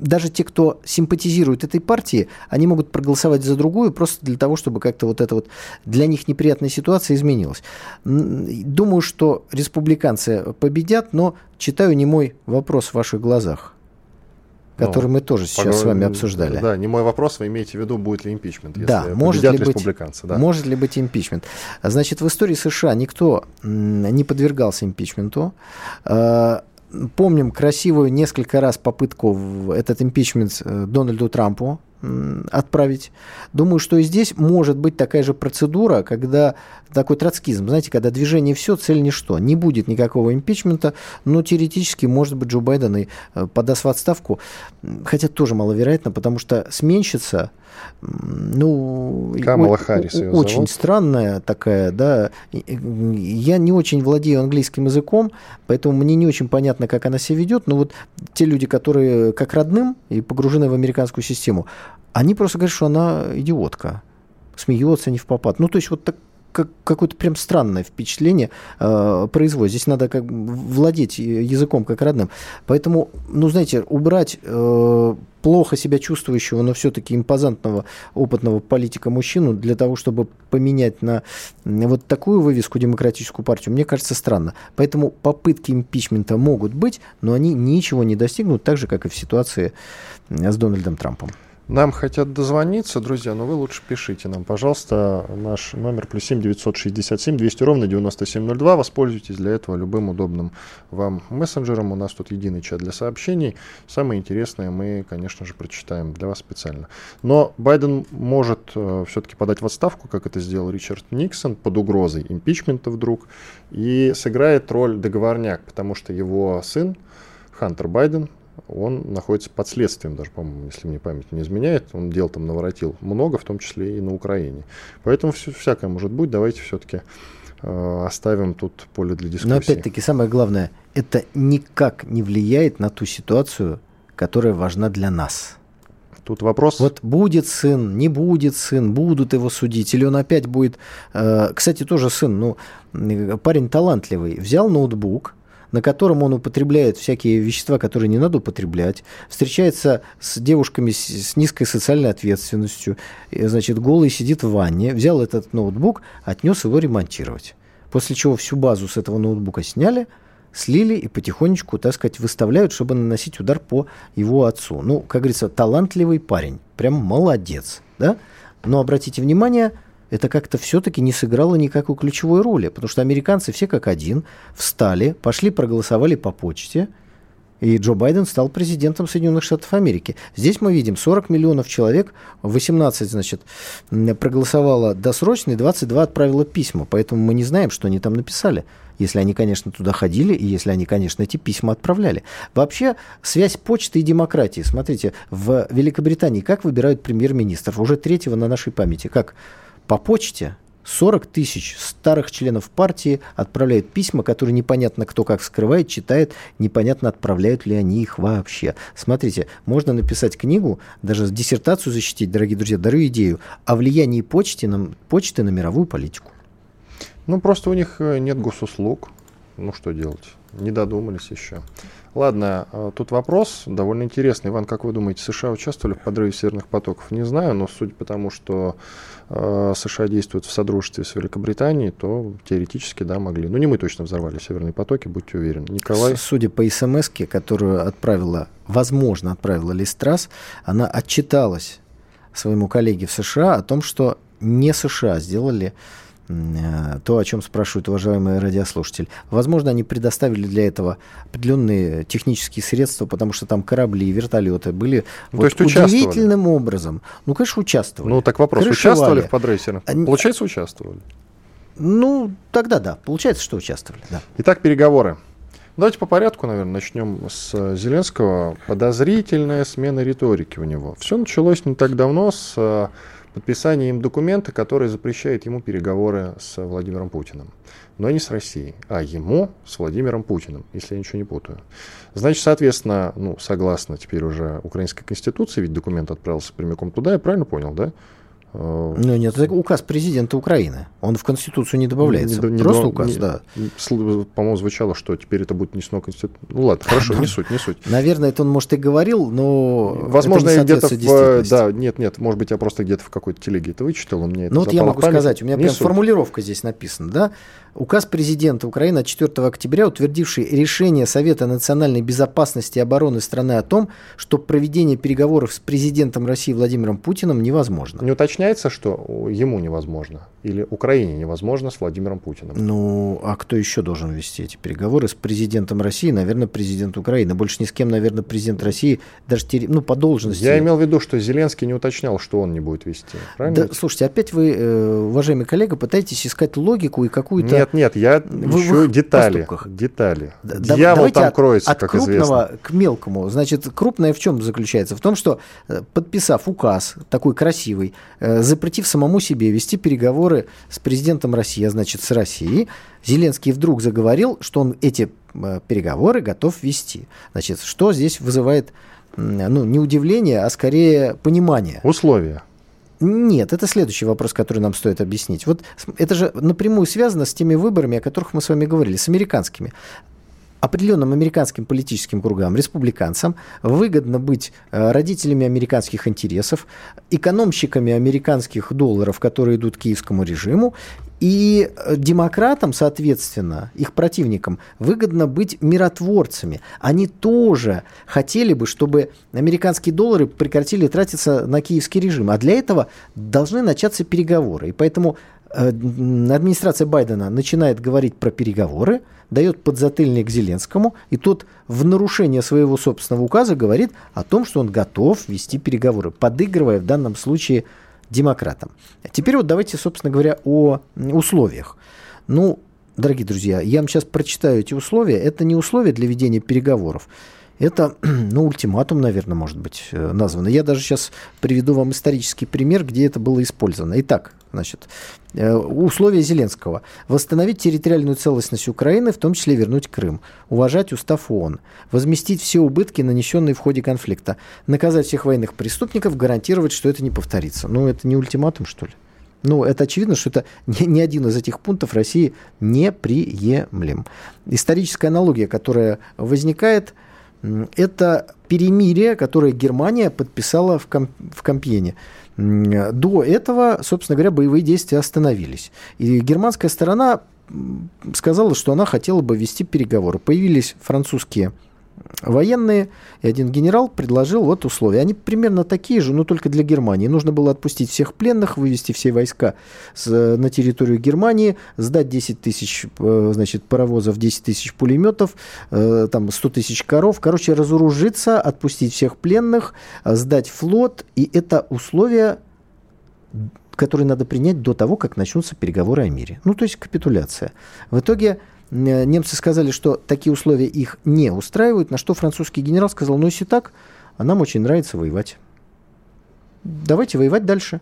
Speaker 3: даже те, кто симпатизирует этой партии, они могут проголосовать за другую просто для того, чтобы как-то вот эта вот для них неприятная ситуация изменилась. Думаю, что республиканцы победят, но читаю не мой вопрос в ваших глазах который ну, мы тоже сейчас поговорим, с вами обсуждали.
Speaker 2: Да, не мой вопрос, вы имеете в виду, будет ли импичмент,
Speaker 3: если да, может ли республиканцы. Быть, да. Может ли быть импичмент? Значит, в истории США никто не подвергался импичменту. Помним красивую несколько раз попытку этот импичмент э, Дональду Трампу отправить. Думаю, что и здесь может быть такая же процедура, когда такой троцкизм, знаете, когда движение все, цель ничто. Не будет никакого импичмента, но теоретически, может быть, Джо Байден и э, подаст в отставку, хотя тоже маловероятно, потому что сменщица, ну,
Speaker 2: Камала Харрис
Speaker 3: очень зовут. странная такая, да. Я не очень владею английским языком, поэтому мне не очень понятно, как она себя ведет. Но вот те люди, которые как родным и погружены в американскую систему, они просто говорят, что она идиотка, смеется не в попад. Ну, то есть вот так, как, какое-то прям странное впечатление э, производит. Здесь надо как владеть языком как родным. Поэтому, ну, знаете, убрать э, плохо себя чувствующего, но все-таки импозантного, опытного политика мужчину для того, чтобы поменять на вот такую вывеску демократическую партию, мне кажется странно. Поэтому попытки импичмента могут быть, но они ничего не достигнут, так же, как и в ситуации с Дональдом Трампом.
Speaker 2: Нам хотят дозвониться, друзья, но вы лучше пишите нам, пожалуйста, наш номер плюс 7 967 200 ровно 9702. Воспользуйтесь для этого любым удобным вам мессенджером. У нас тут единый чат для сообщений. Самое интересное мы, конечно же, прочитаем для вас специально. Но Байден может э, все-таки подать в отставку, как это сделал Ричард Никсон, под угрозой импичмента вдруг, и сыграет роль договорняк, потому что его сын Хантер Байден он находится под следствием, даже, по-моему, если мне память не изменяет, он дел там наворотил много, в том числе и на Украине. Поэтому все, всякое может быть, давайте все-таки э, оставим тут поле для дискуссии.
Speaker 3: Но опять-таки самое главное, это никак не влияет на ту ситуацию, которая важна для нас.
Speaker 2: Тут вопрос...
Speaker 3: Вот будет сын, не будет сын, будут его судить, или он опять будет... Э, кстати, тоже сын, ну, парень талантливый, взял ноутбук, на котором он употребляет всякие вещества, которые не надо употреблять, встречается с девушками с, низкой социальной ответственностью, значит, голый сидит в ванне, взял этот ноутбук, отнес его ремонтировать. После чего всю базу с этого ноутбука сняли, слили и потихонечку, так сказать, выставляют, чтобы наносить удар по его отцу. Ну, как говорится, талантливый парень, прям молодец, да? Но обратите внимание – это как-то все-таки не сыграло никакой ключевой роли, потому что американцы все как один встали, пошли проголосовали по почте, и Джо Байден стал президентом Соединенных Штатов Америки. Здесь мы видим 40 миллионов человек, 18, значит, проголосовало досрочно, и 22 отправило письма. Поэтому мы не знаем, что они там написали. Если они, конечно, туда ходили, и если они, конечно, эти письма отправляли. Вообще, связь почты и демократии. Смотрите, в Великобритании как выбирают премьер-министров? Уже третьего на нашей памяти. Как? По почте 40 тысяч старых членов партии отправляют письма, которые непонятно кто как скрывает, читает, непонятно отправляют ли они их вообще. Смотрите, можно написать книгу, даже диссертацию защитить, дорогие друзья, дарю идею, о влиянии почты на, почты на мировую политику.
Speaker 2: Ну, просто у них э, нет госуслуг. Ну, что делать? Не додумались еще. Ладно, а, тут вопрос довольно интересный. Иван, как вы думаете, США участвовали в подрыве северных потоков? Не знаю, но судя по тому, что э, США действуют в содружестве с Великобританией, то теоретически, да, могли. Ну, не мы точно взорвали северные потоки, будьте уверены. Николай?
Speaker 3: Судя по смс которую отправила, возможно, отправила Листрас, она отчиталась своему коллеге в США о том, что не США сделали Э, то, о чем спрашивают уважаемые радиослушатели. Возможно, они предоставили для этого определенные технические средства, потому что там корабли, вертолеты были ну, вот удивительным образом. Ну, конечно, участвовали.
Speaker 2: Ну, так вопрос, Крышевали. участвовали в подрейсерах? Получается, участвовали?
Speaker 3: Ну, тогда да. Получается, что участвовали, да.
Speaker 2: Итак, переговоры. Давайте по порядку, наверное, начнем с Зеленского. Подозрительная смена риторики у него. Все началось не так давно с э, подписание им документа, который запрещает ему переговоры с Владимиром Путиным. Но не с Россией, а ему с Владимиром Путиным, если я ничего не путаю. Значит, соответственно, ну, согласно теперь уже украинской конституции, ведь документ отправился прямиком туда, я правильно понял, да?
Speaker 3: Э, ну нет, это указ президента Украины. Он в Конституцию не добавляется. Не, не, Просто не, указ, не, да.
Speaker 2: По-моему, звучало, что теперь это будет внесено в Конституцию. Ну ладно, хорошо, не суть, не суть.
Speaker 3: Наверное, это он, может, и говорил, но
Speaker 2: Возможно, я где-то в... Да, нет, нет, может быть, я просто где-то в какой-то телеге это вычитал, у меня это
Speaker 3: Ну вот я могу сказать, у меня прям формулировка здесь написана, да? Указ президента Украины от 4 октября, утвердивший решение Совета национальной безопасности и обороны страны о том, что проведение переговоров с президентом России Владимиром Путиным невозможно.
Speaker 2: Не уточняется, что ему невозможно? Или Украине невозможно с Владимиром Путиным?
Speaker 3: Ну, а кто еще должен вести эти переговоры с президентом России? Наверное, президент Украины. Больше ни с кем, наверное, президент России даже ну, по должности.
Speaker 2: Я имел в виду, что Зеленский не уточнял, что он не будет вести.
Speaker 3: Правильно? Да, слушайте, опять вы, э, уважаемый коллега, пытаетесь искать логику и какую-то
Speaker 2: нет, нет, я в, ищу детали. Поступках. Детали. Да, Дьявол там кроется,
Speaker 3: от
Speaker 2: как
Speaker 3: крупного
Speaker 2: известно.
Speaker 3: к мелкому. Значит, крупное в чем заключается? В том, что э, подписав указ такой красивый, э, запретив самому себе вести переговоры с президентом России, а значит с Россией, Зеленский вдруг заговорил, что он эти э, переговоры готов вести. Значит, что здесь вызывает ну, не удивление, а скорее понимание.
Speaker 2: Условия.
Speaker 3: Нет, это следующий вопрос, который нам стоит объяснить. Вот это же напрямую связано с теми выборами, о которых мы с вами говорили, с американскими определенным американским политическим кругам, республиканцам, выгодно быть э, родителями американских интересов, экономщиками американских долларов, которые идут к киевскому режиму, и э, демократам, соответственно, их противникам, выгодно быть миротворцами. Они тоже хотели бы, чтобы американские доллары прекратили тратиться на киевский режим. А для этого должны начаться переговоры. И поэтому администрация Байдена начинает говорить про переговоры, дает подзатыльник Зеленскому, и тот в нарушение своего собственного указа говорит о том, что он готов вести переговоры, подыгрывая в данном случае демократам. Теперь вот давайте, собственно говоря, о условиях. Ну, дорогие друзья, я вам сейчас прочитаю эти условия. Это не условия для ведения переговоров. Это, ну, ультиматум, наверное, может быть э, названо. Я даже сейчас приведу вам исторический пример, где это было использовано. Итак, значит, э, условия Зеленского. Восстановить территориальную целостность Украины, в том числе вернуть Крым. Уважать устав ООН. Возместить все убытки, нанесенные в ходе конфликта. Наказать всех военных преступников, гарантировать, что это не повторится. Ну, это не ультиматум, что ли? Ну, это очевидно, что это ни, ни один из этих пунктов России неприемлем. Историческая аналогия, которая возникает – это перемирие, которое Германия подписала в, Ком- в Компьене. До этого, собственно говоря, боевые действия остановились. И германская сторона сказала, что она хотела бы вести переговоры. Появились французские военные, и один генерал предложил вот условия. Они примерно такие же, но только для Германии. Нужно было отпустить всех пленных, вывести все войска с, на территорию Германии, сдать 10 тысяч э, значит, паровозов, 10 тысяч пулеметов, э, там 100 тысяч коров. Короче, разоружиться, отпустить всех пленных, сдать флот. И это условия которые надо принять до того, как начнутся переговоры о мире. Ну, то есть капитуляция. В итоге Э, немцы сказали, что такие условия их не устраивают, на что французский генерал сказал, ну если так, а нам очень нравится воевать. Давайте воевать дальше.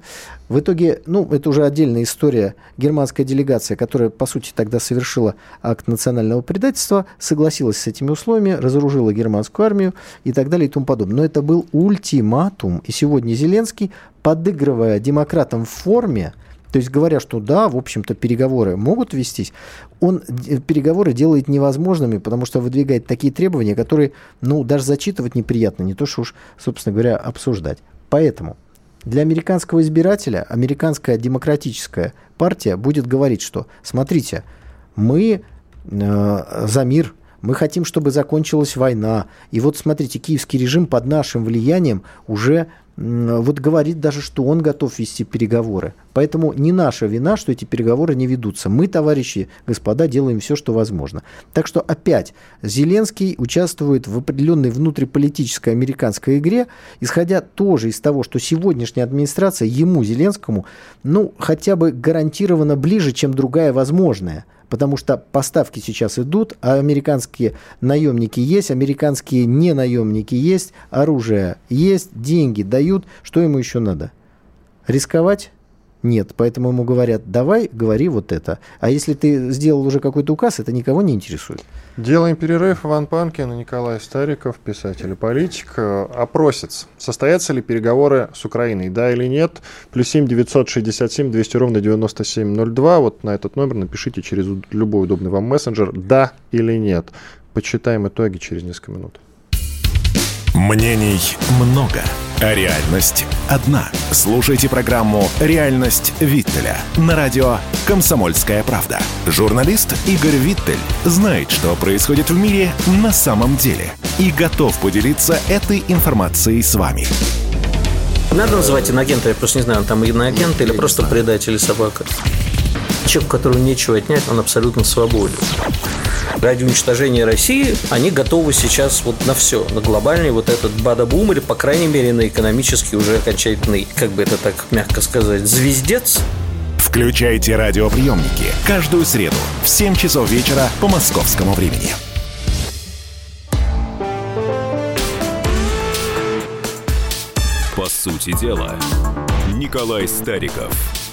Speaker 3: В итоге, ну, это уже отдельная история. Германская делегация, которая, по сути, тогда совершила акт национального предательства, согласилась с этими условиями, разоружила германскую армию и так далее и тому подобное. Но это был ультиматум. И сегодня Зеленский, подыгрывая демократам в форме, То есть говоря, что да, в общем-то, переговоры могут вестись, он переговоры делает невозможными, потому что выдвигает такие требования, которые, ну, даже зачитывать неприятно, не то что уж, собственно говоря, обсуждать. Поэтому для американского избирателя американская демократическая партия будет говорить, что смотрите, мы э, за мир, мы хотим, чтобы закончилась война. И вот смотрите, киевский режим под нашим влиянием уже вот говорит даже, что он готов вести переговоры. Поэтому не наша вина, что эти переговоры не ведутся. Мы, товарищи, господа, делаем все, что возможно. Так что опять Зеленский участвует в определенной внутриполитической американской игре, исходя тоже из того, что сегодняшняя администрация ему, Зеленскому, ну, хотя бы гарантированно ближе, чем другая возможная потому что поставки сейчас идут, а американские наемники есть, американские не наемники есть, оружие есть, деньги дают. Что ему еще надо? Рисковать? Нет, поэтому ему говорят, давай, говори вот это. А если ты сделал уже какой-то указ, это никого не интересует.
Speaker 2: Делаем перерыв. Иван Панкин и Николай Стариков, писатель и политик, э, опросец. Состоятся ли переговоры с Украиной, да или нет? Плюс 7 967 200 ровно 9702. Вот на этот номер напишите через любой удобный вам мессенджер, да или нет. Почитаем итоги через несколько минут.
Speaker 1: Мнений много, а реальность одна. Слушайте программу «Реальность Виттеля» на радио «Комсомольская правда». Журналист Игорь Виттель знает, что происходит в мире на самом деле и готов поделиться этой информацией с вами.
Speaker 6: Надо называть иногента, я просто не знаю, он там иноагент или просто предатель собака. Человек, которого нечего отнять, он абсолютно свободен ради уничтожения России, они готовы сейчас вот на все, на глобальный вот этот бада-бум или, по крайней мере, на экономический уже окончательный, как бы это так мягко сказать, звездец.
Speaker 1: Включайте радиоприемники каждую среду в 7 часов вечера по московскому времени.
Speaker 7: По сути дела, Николай Стариков –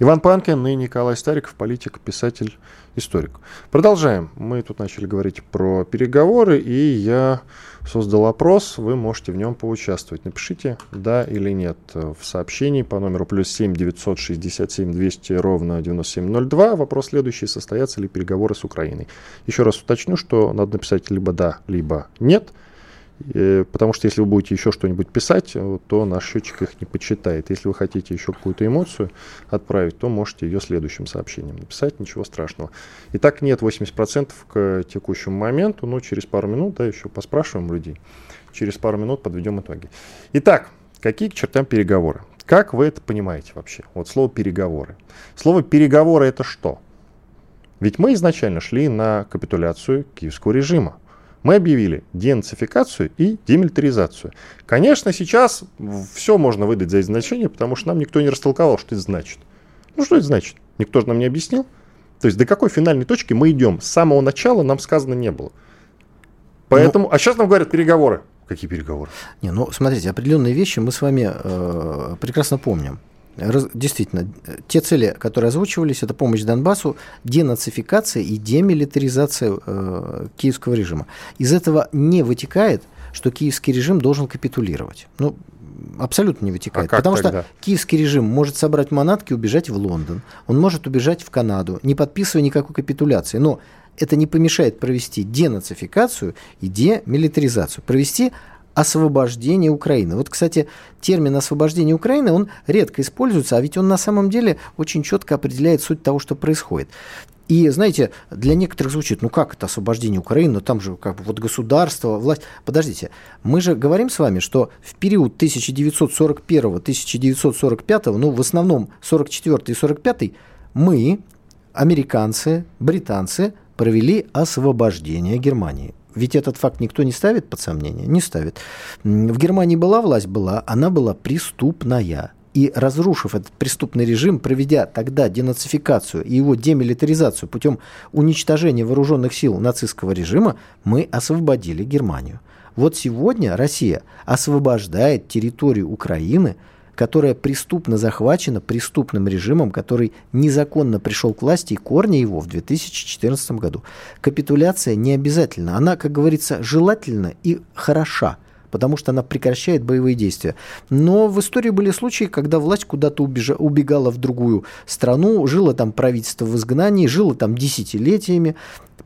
Speaker 2: Иван Панкин и Николай Стариков, политик, писатель, историк. Продолжаем. Мы тут начали говорить про переговоры, и я создал опрос. Вы можете в нем поучаствовать. Напишите «да» или «нет» в сообщении по номеру плюс 7 967 200 ровно 9702. Вопрос следующий. Состоятся ли переговоры с Украиной? Еще раз уточню, что надо написать либо «да», либо «нет». Э, потому что если вы будете еще что-нибудь писать, то наш счетчик их не почитает. Если вы хотите еще какую-то эмоцию отправить, то можете ее следующим сообщением написать, ничего страшного. Итак, нет 80% к текущему моменту, но через пару минут, да, еще поспрашиваем людей, через пару минут подведем итоги. Итак, какие к чертям переговоры? Как вы это понимаете вообще? Вот слово переговоры. Слово переговоры это что? Ведь мы изначально шли на капитуляцию киевского режима мы объявили денацификацию и демилитаризацию. Конечно, сейчас все можно выдать за значение, потому что нам никто не растолковал, что это значит. Ну, что это значит? Никто же нам не объяснил. То есть до какой финальной точки мы идем? С самого начала нам сказано не было. Поэтому, ну, а сейчас нам говорят переговоры. Какие переговоры?
Speaker 3: Не, ну смотрите, определенные вещи мы с вами э, прекрасно помним действительно, те цели, которые озвучивались, это помощь Донбассу, денацификация и демилитаризация э, киевского режима. Из этого не вытекает, что киевский режим должен капитулировать. Ну, абсолютно не вытекает. А потому тогда? что киевский режим может собрать манатки и убежать в Лондон. Он может убежать в Канаду, не подписывая никакой капитуляции. Но это не помешает провести денацификацию и демилитаризацию. Провести освобождение Украины. Вот, кстати, термин освобождение Украины, он редко используется, а ведь он на самом деле очень четко определяет суть того, что происходит. И, знаете, для некоторых звучит, ну как это освобождение Украины, там же как бы вот государство, власть. Подождите, мы же говорим с вами, что в период 1941-1945, ну в основном 44 и 45, мы, американцы, британцы, провели освобождение Германии. Ведь этот факт никто не ставит под сомнение? Не ставит. В Германии была власть? Была. Она была преступная. И разрушив этот преступный режим, проведя тогда денацификацию и его демилитаризацию путем уничтожения вооруженных сил нацистского режима, мы освободили Германию. Вот сегодня Россия освобождает территорию Украины – которая преступно захвачена преступным режимом, который незаконно пришел к власти и корни его в 2014 году. Капитуляция не обязательно. Она, как говорится, желательна и хороша. потому что она прекращает боевые действия. Но в истории были случаи, когда власть куда-то убегала в другую страну, жило там правительство в изгнании, жило там десятилетиями.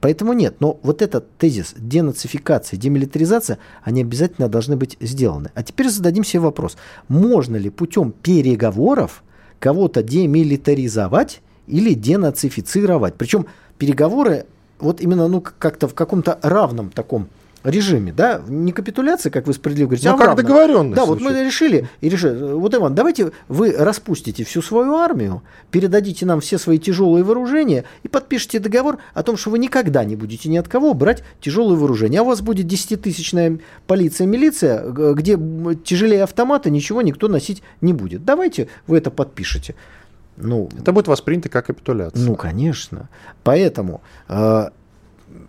Speaker 3: Поэтому нет. Но вот этот тезис денацификация, демилитаризация, они обязательно должны быть сделаны. А теперь зададим себе вопрос. Можно ли путем переговоров кого-то демилитаризовать или денацифицировать? Причем переговоры вот именно ну, как-то в каком-то равном таком режиме, да, не капитуляция, как вы справедливо говорите,
Speaker 2: ну,
Speaker 3: а
Speaker 2: как договоренность.
Speaker 3: Да, вот мы решили, и решили, вот, Иван, давайте вы распустите всю свою армию, передадите нам все свои тяжелые вооружения и подпишите договор о том, что вы никогда не будете ни от кого брать тяжелые вооружения, а у вас будет десятитысячная полиция, милиция, где тяжелее автомата ничего никто носить не будет. Давайте вы это подпишете.
Speaker 2: Ну, это будет воспринято как капитуляция.
Speaker 3: Ну, конечно. Поэтому э,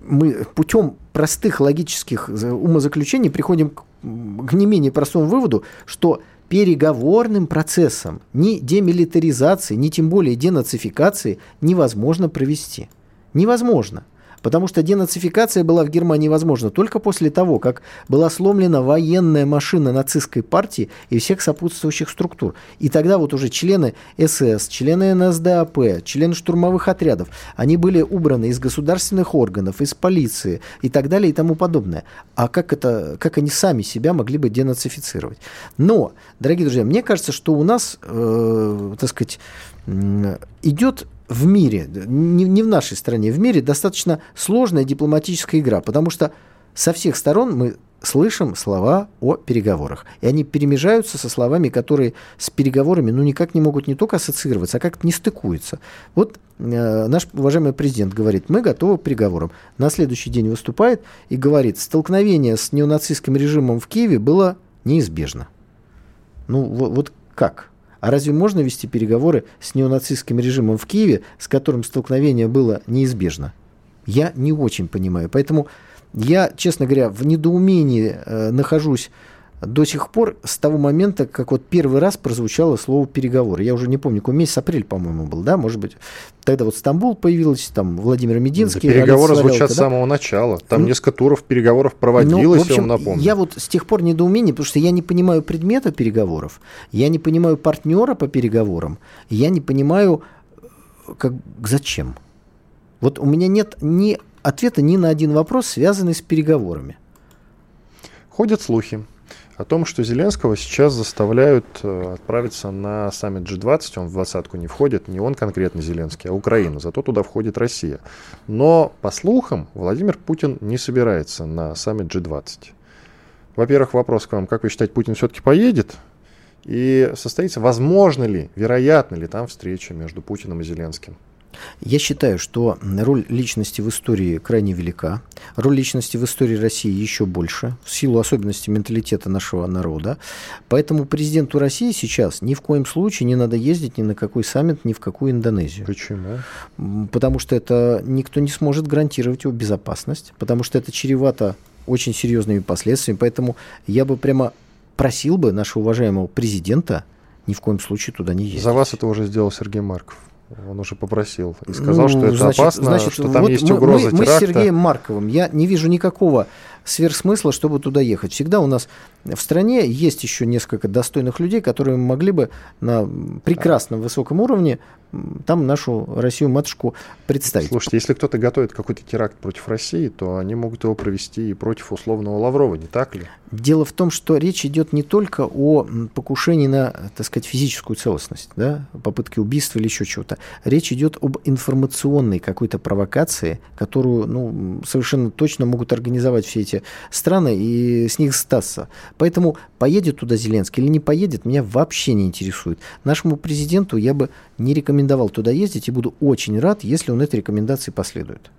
Speaker 3: мы путем простых логических умозаключений приходим к, не менее простому выводу, что переговорным процессом ни демилитаризации, ни тем более денацификации невозможно провести. Невозможно. Потому что денацификация была в Германии возможна только после того, как была сломлена военная машина нацистской партии и всех сопутствующих структур. И тогда вот уже члены СС, члены НСДАП, члены штурмовых отрядов, они были убраны из государственных органов, из полиции и так далее и тому подобное. А как, это, как они сами себя могли бы денацифицировать? Но, дорогие друзья, мне кажется, что у нас, э, так сказать, идет в мире, не, не в нашей стране, в мире достаточно сложная дипломатическая игра, потому что со всех сторон мы слышим слова о переговорах. И они перемежаются со словами, которые с переговорами ну, никак не могут не только ассоциироваться, а как-то не стыкуются. Вот э, наш уважаемый президент говорит, мы готовы к переговорам. На следующий день выступает и говорит, столкновение с неонацистским режимом в Киеве было неизбежно. Ну вот, вот как? А разве можно вести переговоры с неонацистским режимом в Киеве, с которым столкновение было неизбежно? Я не очень понимаю. Поэтому я, честно говоря, в недоумении э, нахожусь до сих пор с того момента, как вот первый раз прозвучало слово переговоры. Я уже не помню, какой месяц, апрель, по-моему, был, да, может быть. Тогда вот Стамбул появился, там Владимир Мединский.
Speaker 2: Да, переговоры звучат да? с самого начала. Там ну, несколько туров переговоров проводилось, ну, в общем, я вам напомню.
Speaker 3: Я вот с тех пор недоумение, потому что я не понимаю предмета переговоров, я не понимаю партнера по переговорам, я не понимаю, как, зачем. Вот у меня нет ни ответа ни на один вопрос, связанный с переговорами.
Speaker 2: Ходят слухи, о том, что Зеленского сейчас заставляют э, отправиться на саммит G20, он в двадцатку не входит, не он конкретно Зеленский, а Украина, зато туда входит Россия. Но, по слухам, Владимир Путин не собирается на саммит G20. Во-первых, вопрос к вам, как вы считаете, Путин все-таки поедет? И состоится, возможно ли, вероятно ли там встреча между Путиным и Зеленским?
Speaker 3: Я считаю, что роль личности в истории крайне велика. Роль личности в истории России еще больше, в силу особенностей менталитета нашего народа. Поэтому президенту России сейчас ни в коем случае не надо ездить ни на какой саммит, ни в какую Индонезию.
Speaker 2: Почему?
Speaker 3: Потому что это никто не сможет гарантировать его безопасность, потому что это чревато очень серьезными последствиями. Поэтому я бы прямо просил бы нашего уважаемого президента ни в коем случае туда не ездить.
Speaker 2: За вас это уже сделал Сергей Марков. Он уже попросил и сказал, ну, что это значит, опасно, значит, что там вот есть угроза
Speaker 3: мы, мы с Сергеем Марковым, я не вижу никакого сверхсмысла, чтобы туда ехать. Всегда у нас в стране есть еще несколько достойных людей, которые могли бы на прекрасном высоком уровне там нашу Россию матушку представить.
Speaker 2: Слушайте, если кто-то готовит какой-то теракт против России, то они могут его провести и против условного Лаврова, не так ли?
Speaker 3: Дело в том, что речь идет не только о покушении на, так сказать, физическую целостность, да, попытке убийства или еще чего-то. Речь идет об информационной какой-то провокации, которую ну, совершенно точно могут организовать все эти страны и с них статься. Поэтому поедет туда Зеленский или не поедет, меня вообще не интересует. Нашему президенту я бы не рекомендовал туда ездить и буду очень рад, если он этой рекомендации последует.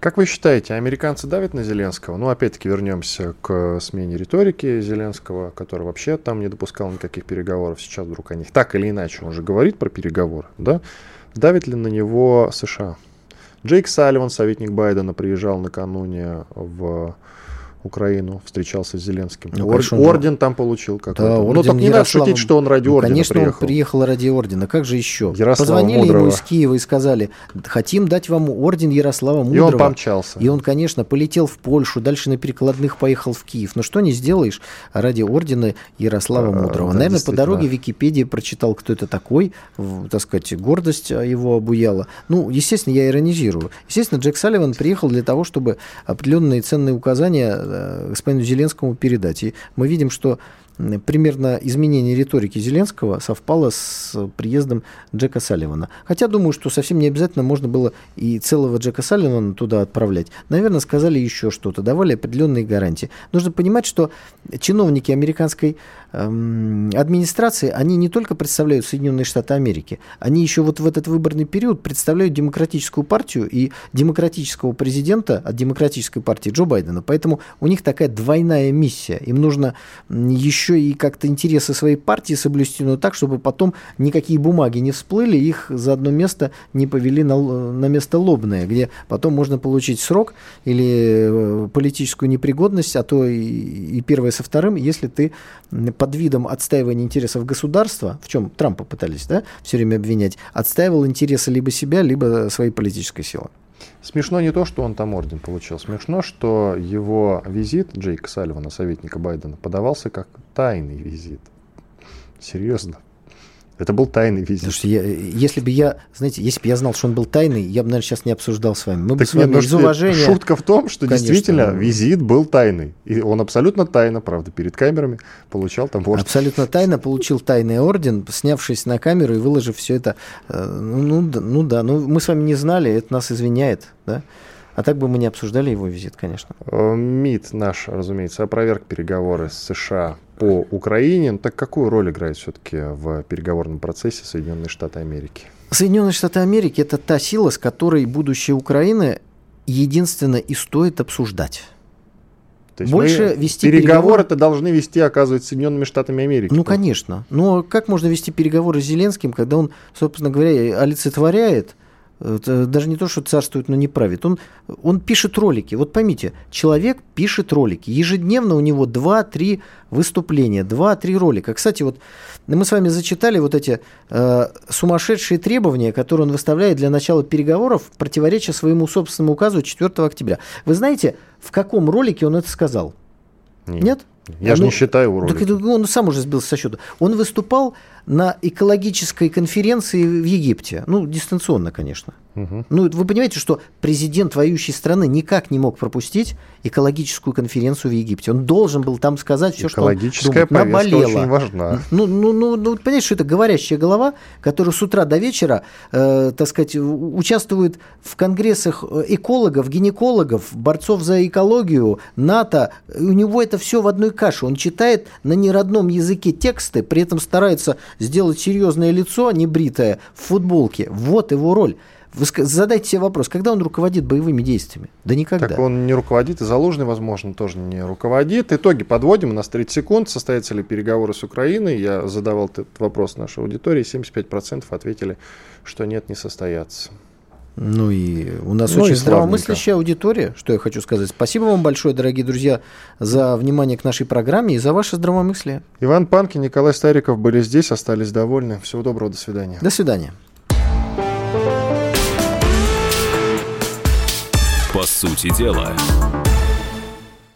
Speaker 2: Как вы считаете, американцы давят на Зеленского? Ну, опять-таки вернемся к смене риторики Зеленского, который вообще там не допускал никаких переговоров. Сейчас вдруг о них так или иначе он уже говорит про переговоры, да? Давит ли на него США? Джейк Салливан, советник Байдена, приезжал накануне в Украину, встречался с Зеленским.
Speaker 3: Ну,
Speaker 2: Ор-
Speaker 3: он-
Speaker 2: орден там получил какой-то.
Speaker 3: Да,
Speaker 2: ну,
Speaker 3: орден
Speaker 2: так не надо
Speaker 3: Ярослава-
Speaker 2: шутить, что он ради
Speaker 3: Ну,
Speaker 2: ордена
Speaker 3: Конечно,
Speaker 2: приехал.
Speaker 3: он приехал ради ордена. Как же еще?
Speaker 2: Ярослава
Speaker 3: Позвонили
Speaker 2: Мудрого.
Speaker 3: ему из Киева и сказали, хотим дать вам орден Ярослава
Speaker 2: И
Speaker 3: Мудрого.
Speaker 2: он помчался.
Speaker 3: И он, конечно, полетел в Польшу, дальше на перекладных поехал в Киев. Но что не сделаешь ради ордена Ярослава
Speaker 2: А,
Speaker 3: Мудрого.
Speaker 2: да,
Speaker 3: Наверное, по дороге в Википедии прочитал, кто это такой, так сказать, гордость а, его обуяла. Ну, естественно, я иронизирую. Естественно, Джек Салливан приехал для того, чтобы определенные ценные указания господину Зеленскому передать. И мы видим, что примерно изменение риторики Зеленского совпало с приездом Джека Салливана. Хотя думаю, что совсем не обязательно можно было и целого Джека Салливана туда отправлять. Наверное, сказали еще что-то, давали определенные гарантии. Нужно понимать, что чиновники американской эм, администрации, они не только представляют Соединенные Штаты Америки, они еще вот в этот выборный период представляют демократическую партию и демократического президента от демократической партии Джо Байдена. Поэтому у них такая двойная миссия. Им нужно м, еще и как-то интересы своей партии соблюсти, но так, чтобы потом никакие бумаги не всплыли, их за одно место не повели на, на место лобное, где потом можно получить срок или э, политическую непригодность, а то и, и первое со вторым, если ты под видом отстаивания интересов государства, в чем Трампа пытались да, все время обвинять, отстаивал интересы либо себя, либо своей политической силы.
Speaker 2: Смешно не то, что он там орден получил. Смешно, что его визит Джейка Салливана, советника Байдена, подавался как тайный визит. Серьезно. Это был тайный визит.
Speaker 3: Что я, если бы я, знаете, если бы я знал, что он был тайный, я бы, наверное, сейчас не обсуждал с вами. Мы бы
Speaker 2: Так
Speaker 3: с
Speaker 2: нет,
Speaker 3: вами
Speaker 2: ну
Speaker 3: из уважения...
Speaker 2: Шутка в том, что
Speaker 3: Конечно,
Speaker 2: действительно
Speaker 3: ну.
Speaker 2: визит был тайный. И он абсолютно тайно, правда, перед камерами получал там орден.
Speaker 3: Абсолютно тайно получил тайный орден, снявшись на камеру и выложив все это. э, Ну, ну, да- ну да, ну мы с вами не знали, это нас извиняет, да? А так бы мы не обсуждали его визит, конечно.
Speaker 2: Э, МИД наш, разумеется, опроверг переговоры с США по Украине. Так какую роль играет все-таки в переговорном процессе Соединенные Штаты Америки?
Speaker 3: Соединенные Штаты Америки – это та сила, с которой будущее Украины единственно и стоит обсуждать.
Speaker 2: То есть
Speaker 3: Больше вести
Speaker 2: переговоры-то должны вести, оказывается, Соединенными Штатами Америки.
Speaker 3: Ну, конечно. Но как можно вести переговоры с Зеленским, когда он, собственно говоря, олицетворяет, это даже не то, что царствует, но не правит. Он, он пишет ролики. Вот поймите, человек пишет ролики. Ежедневно у него 2-3 выступления, 2-3 ролика. Кстати, вот мы с вами зачитали вот эти э, сумасшедшие требования, которые он выставляет для начала переговоров, противоречия своему собственному указу 4 октября. Вы знаете, в каком ролике он это сказал? Нет?
Speaker 2: Я же
Speaker 3: Ну,
Speaker 2: не считаю уролики.
Speaker 3: Так это он сам уже сбился со счета. Он выступал на экологической конференции в Египте. Ну, дистанционно, конечно. Ну, вы понимаете, что президент воюющей страны никак не мог пропустить экологическую конференцию в Египте. Он должен был там сказать все, что он думает. Наболело.
Speaker 2: очень важна.
Speaker 3: Ну, ну, ну, ну, вот понимаете, что это говорящая голова, которая с утра до вечера, э, так сказать, участвует в конгрессах э, экологов, гинекологов, борцов за экологию, НАТО. У него это все в одной каше. Он читает на неродном языке тексты, при этом старается сделать серьезное лицо, небритое, в футболке. Вот его роль. Вы задайте себе вопрос, когда он руководит боевыми действиями? Да никогда.
Speaker 2: Так он не руководит, и Залужный, возможно, тоже не руководит. Итоги подводим. У нас 30 секунд. Состоятся ли переговоры с Украиной? Я задавал этот вопрос нашей аудитории. 75% ответили, что нет, не состоятся.
Speaker 3: Ну и у нас
Speaker 2: Ну
Speaker 3: очень здравомыслящая аудитория, что я хочу сказать. Спасибо вам большое, дорогие друзья, за внимание к нашей программе и за ваше здравомыслие.
Speaker 2: Иван Панкин, Николай Стариков были здесь, остались довольны. Всего доброго, до свидания.
Speaker 3: До свидания.
Speaker 7: По сути дела,